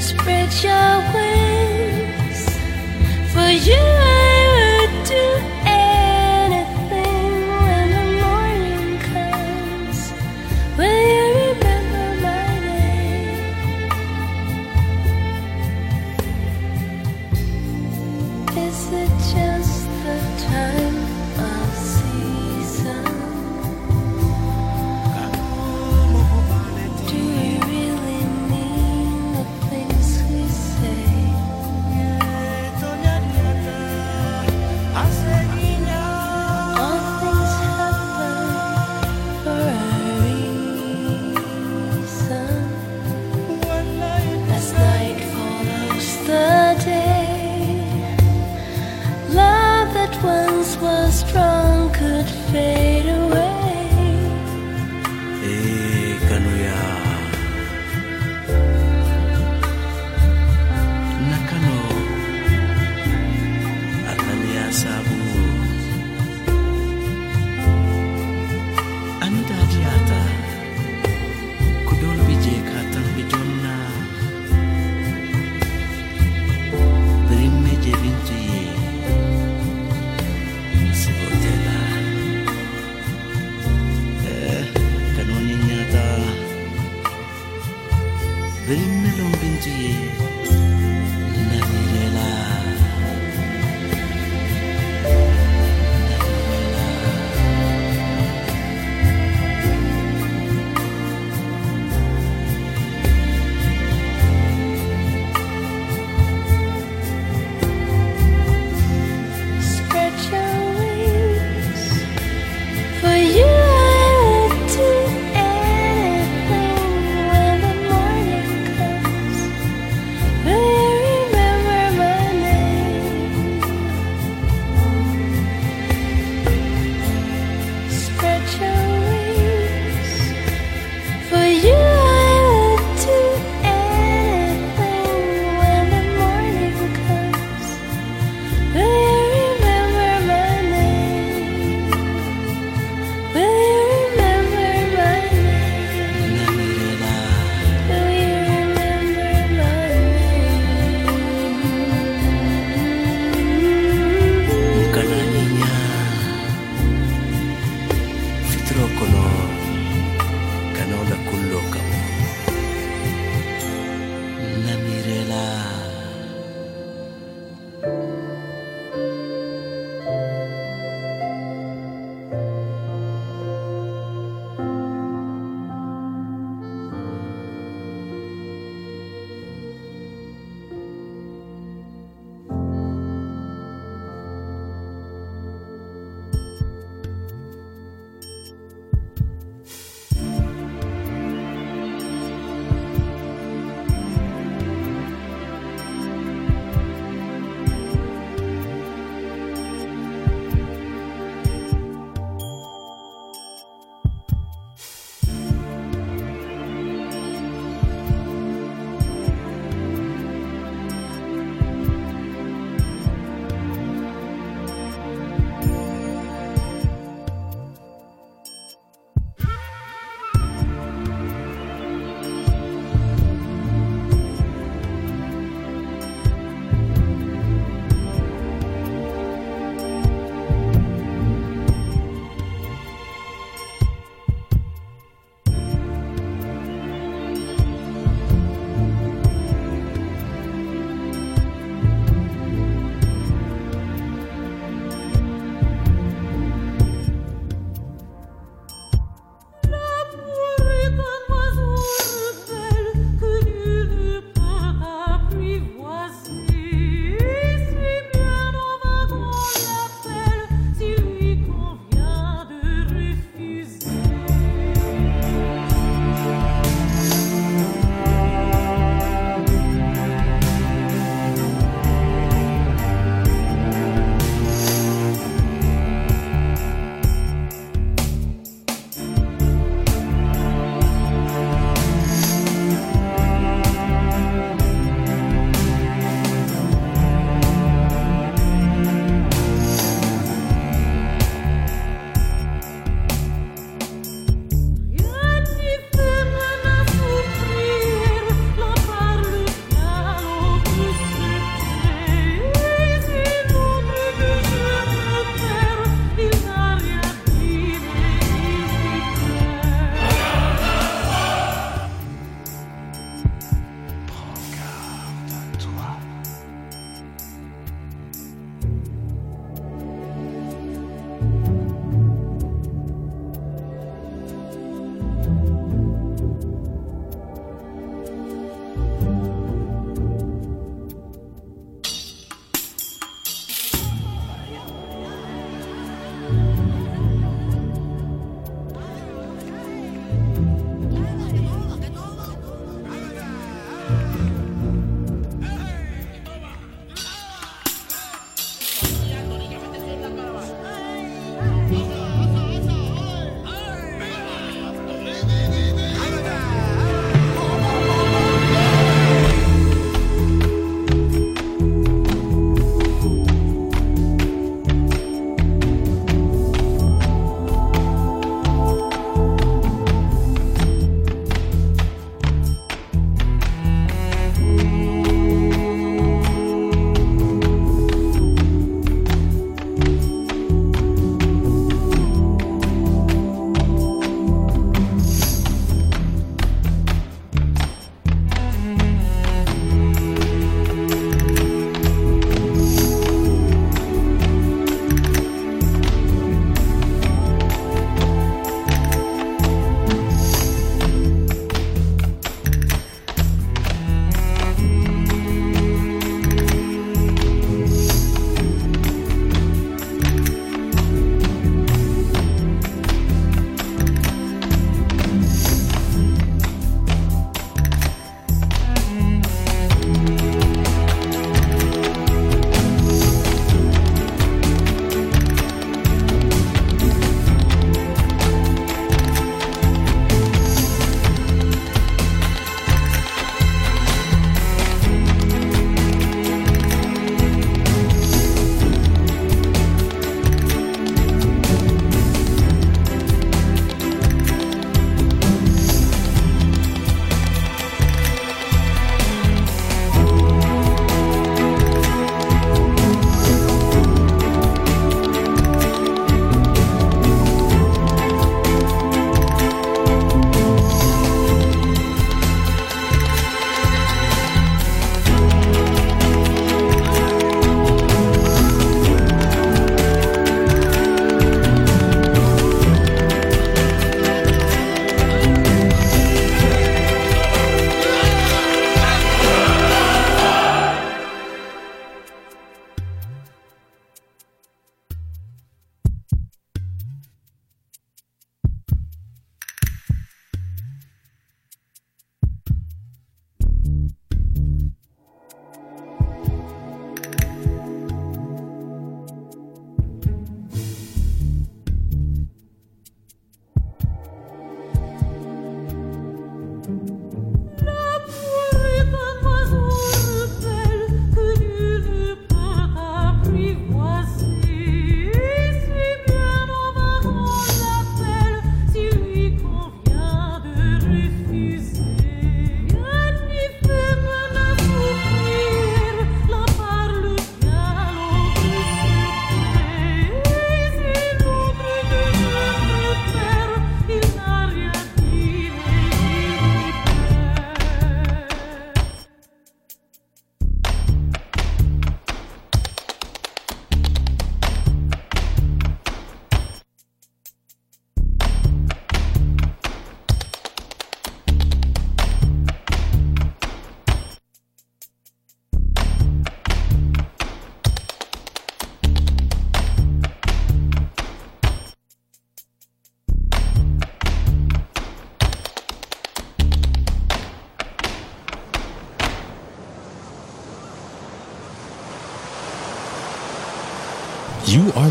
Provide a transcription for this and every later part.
Spread your wings. For you,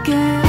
again.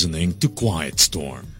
Listening to Quiet Storm.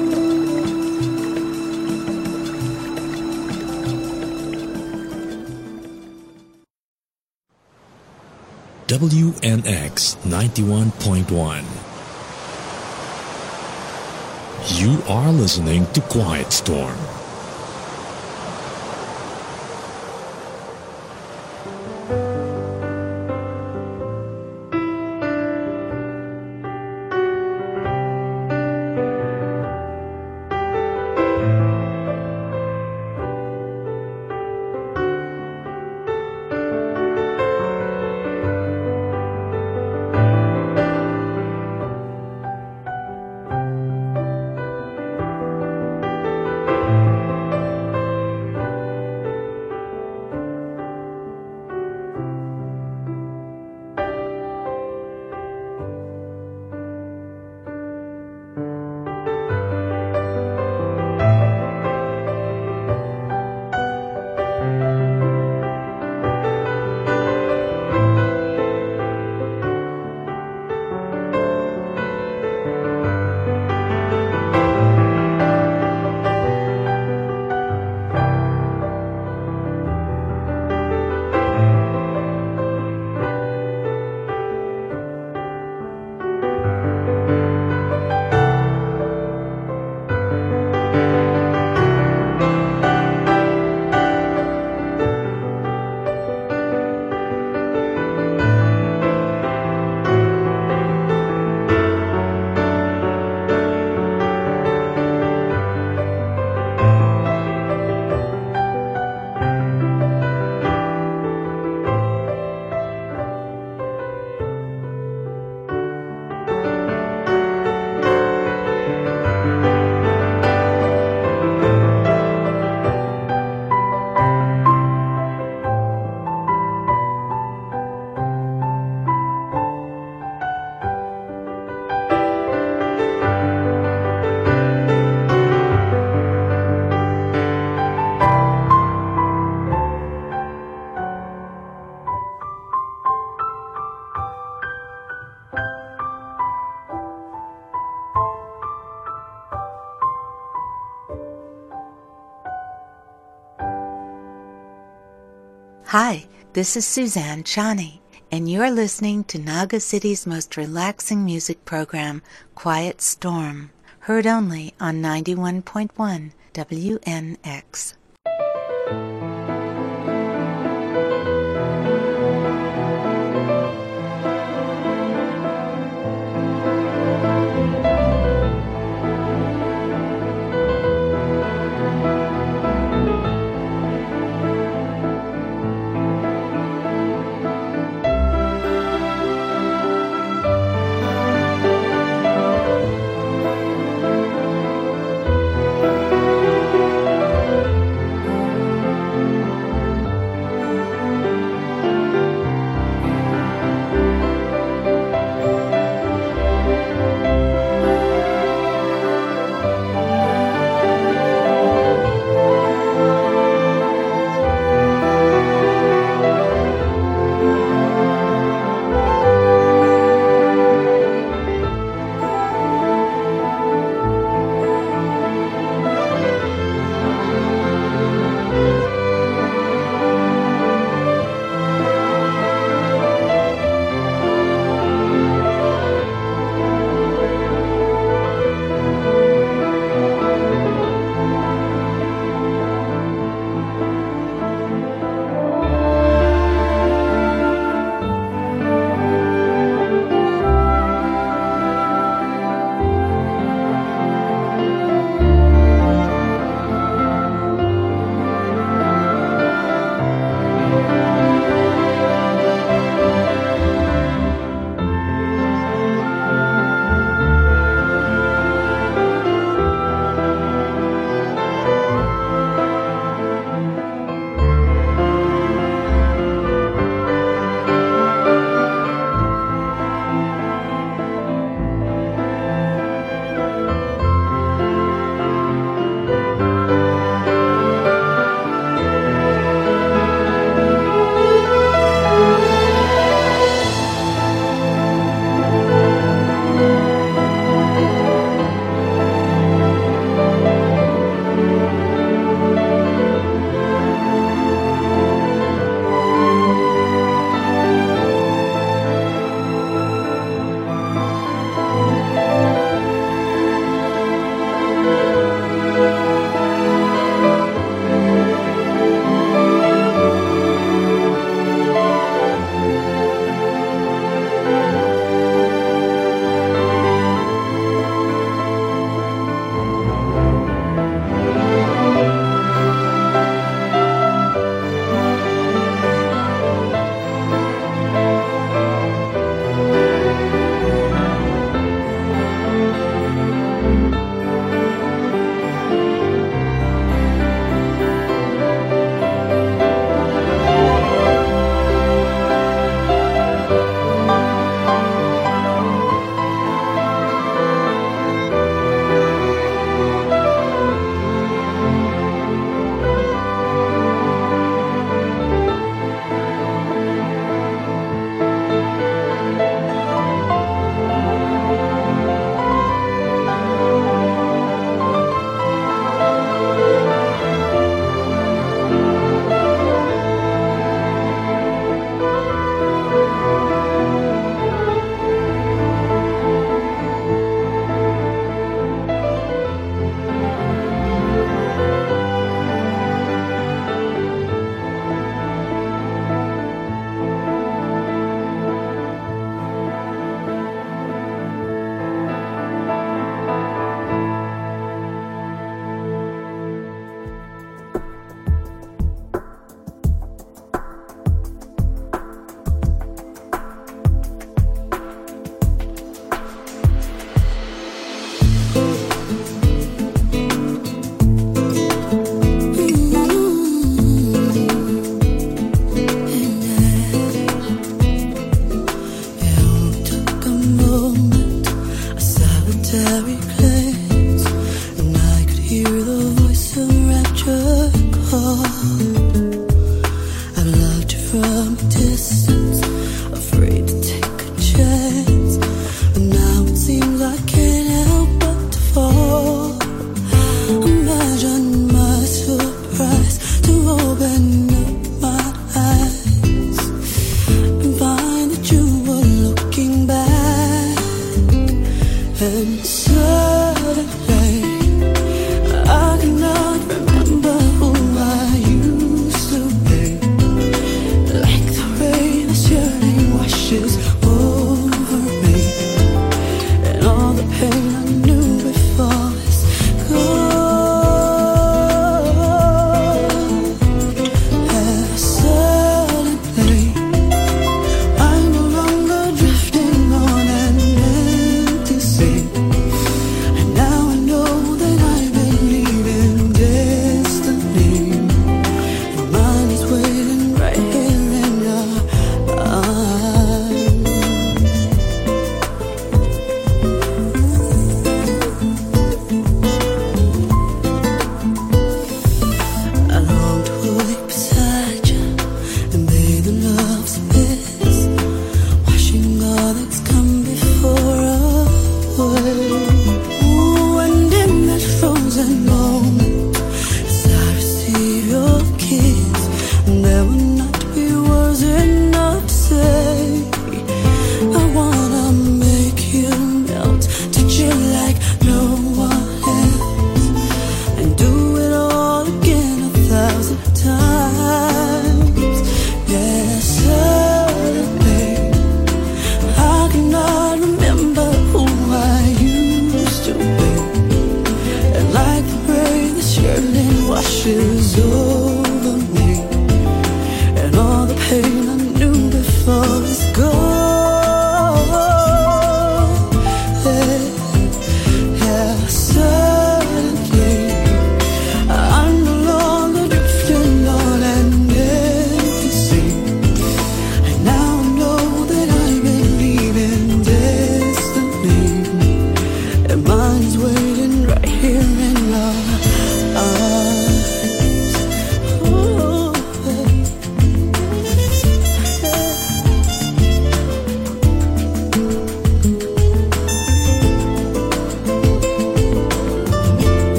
WNX 91.1. You are listening to Quiet Storm. This is Suzanne Ciani, and you're listening to Naga City's most relaxing music program, Quiet Storm, heard only on 91.1 WNX.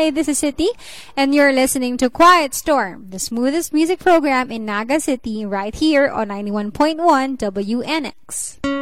Hi, this is Sitti, and you're listening to Quiet Storm, the smoothest music program in Naga City, right here on 91.1 WNX.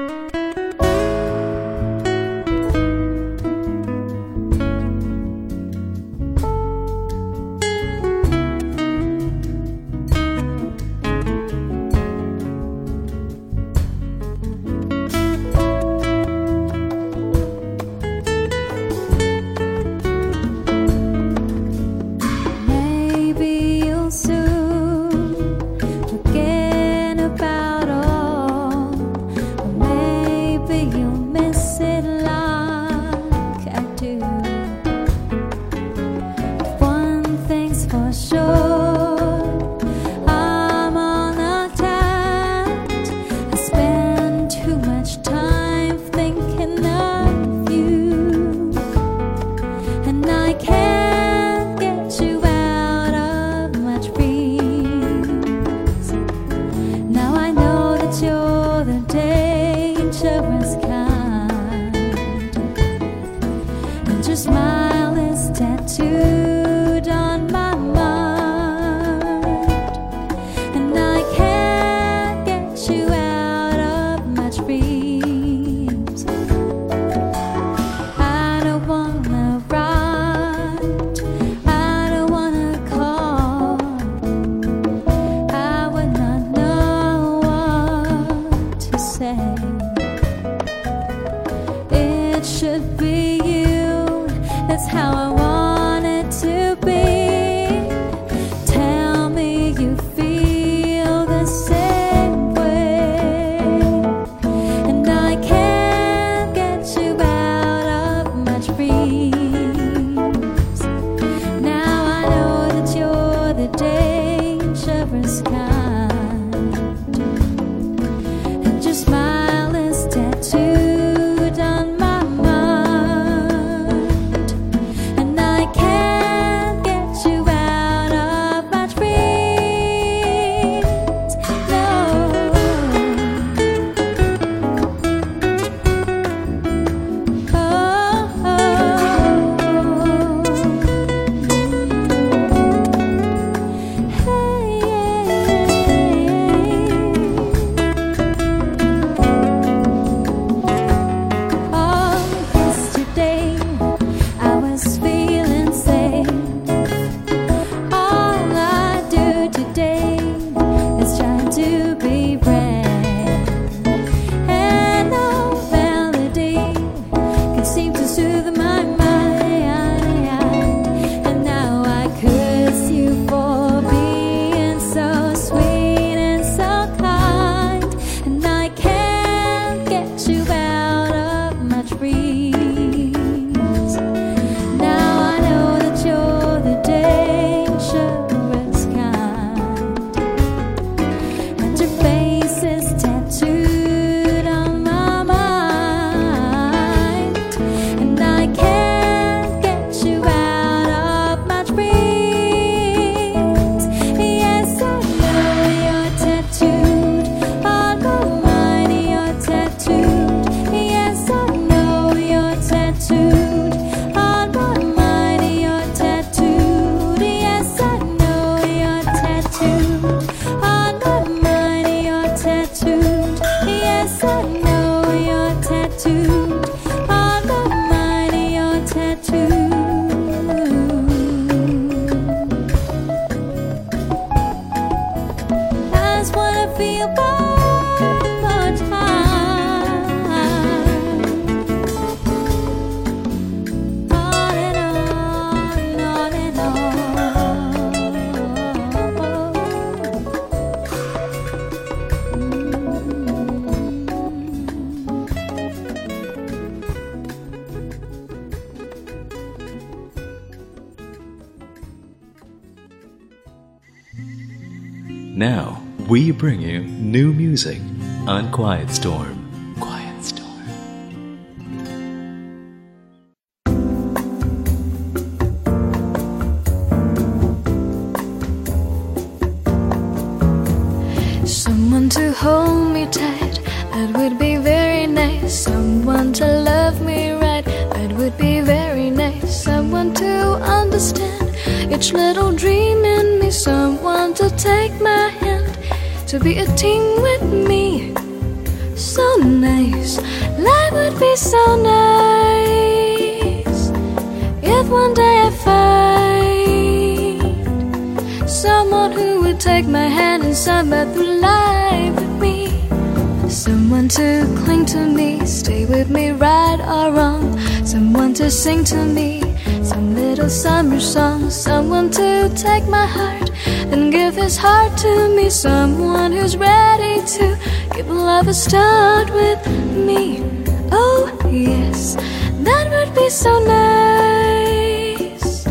We bring you new music on Quiet Storm. With me, right or wrong. Someone to sing to me, some little summer song. Someone to take my heart and give his heart to me. Someone who's ready to give love a start with me. Oh, yes, that would be so nice.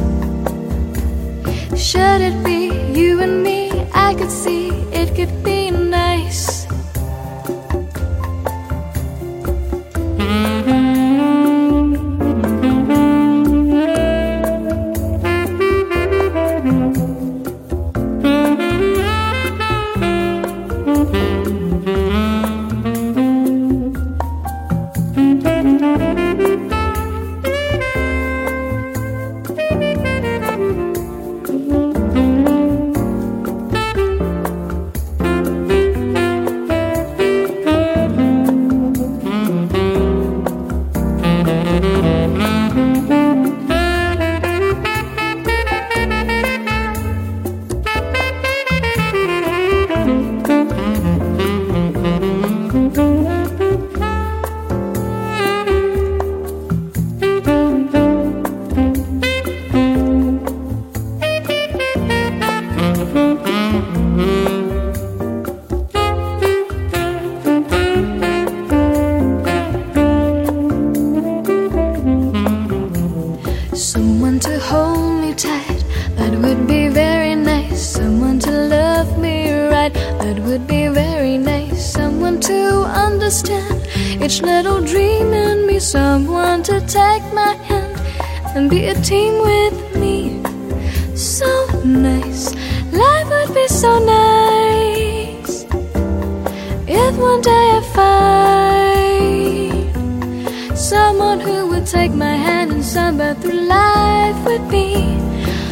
Should it be you and me? I could see it could be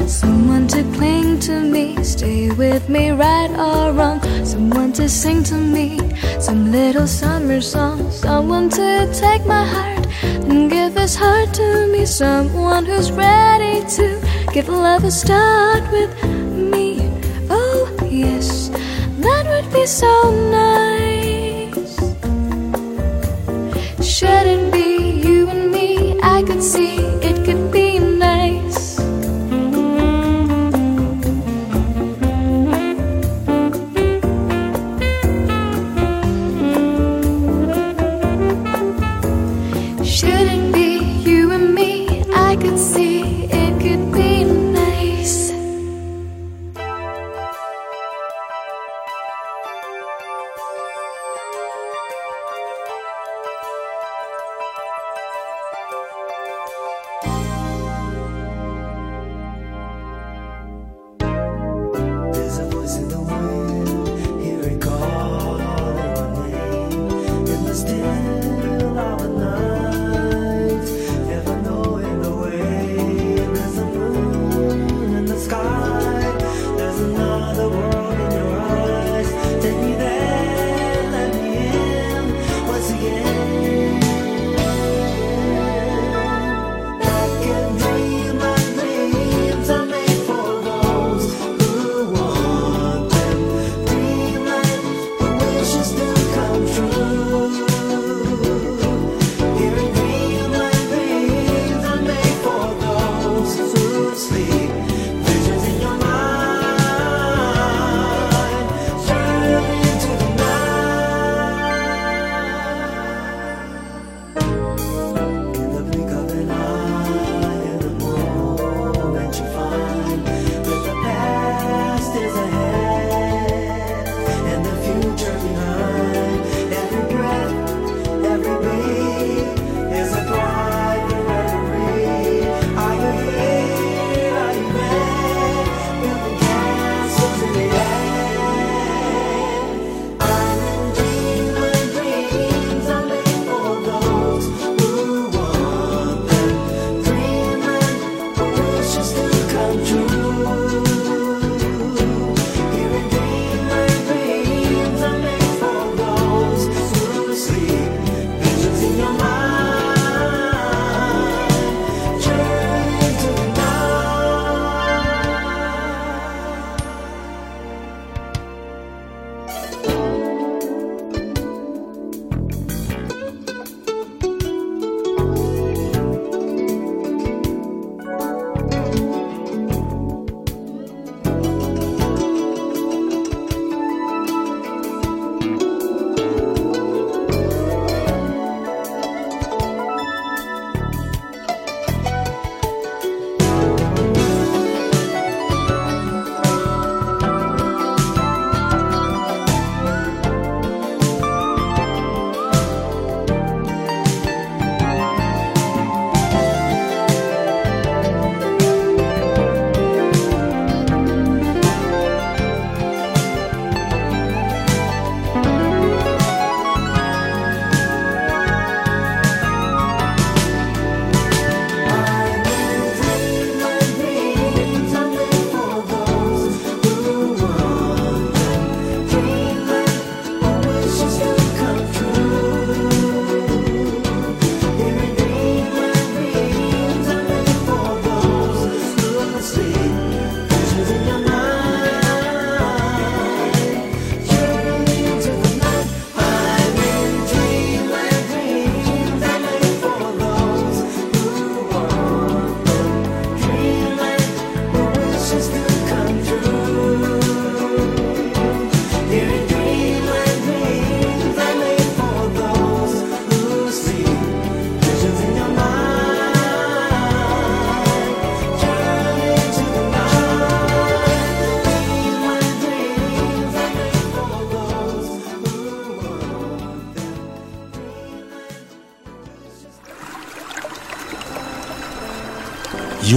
Someone to cling to me, stay with me, right or wrong. Someone to sing to me some little summer song. Someone to take my heart and give his heart to me. Someone who's ready to give love a start with me. Oh, yes, that would be so nice. Should it be you and me? I could see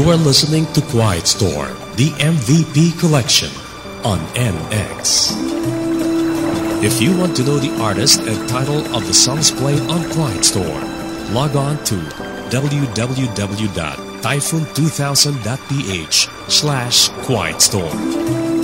You are listening to Quiet Storm, the MVP collection on NX. If you want to know the artist and title of the songs played on Quiet Storm, log on to www.typhoon2000.ph slash quiet storm.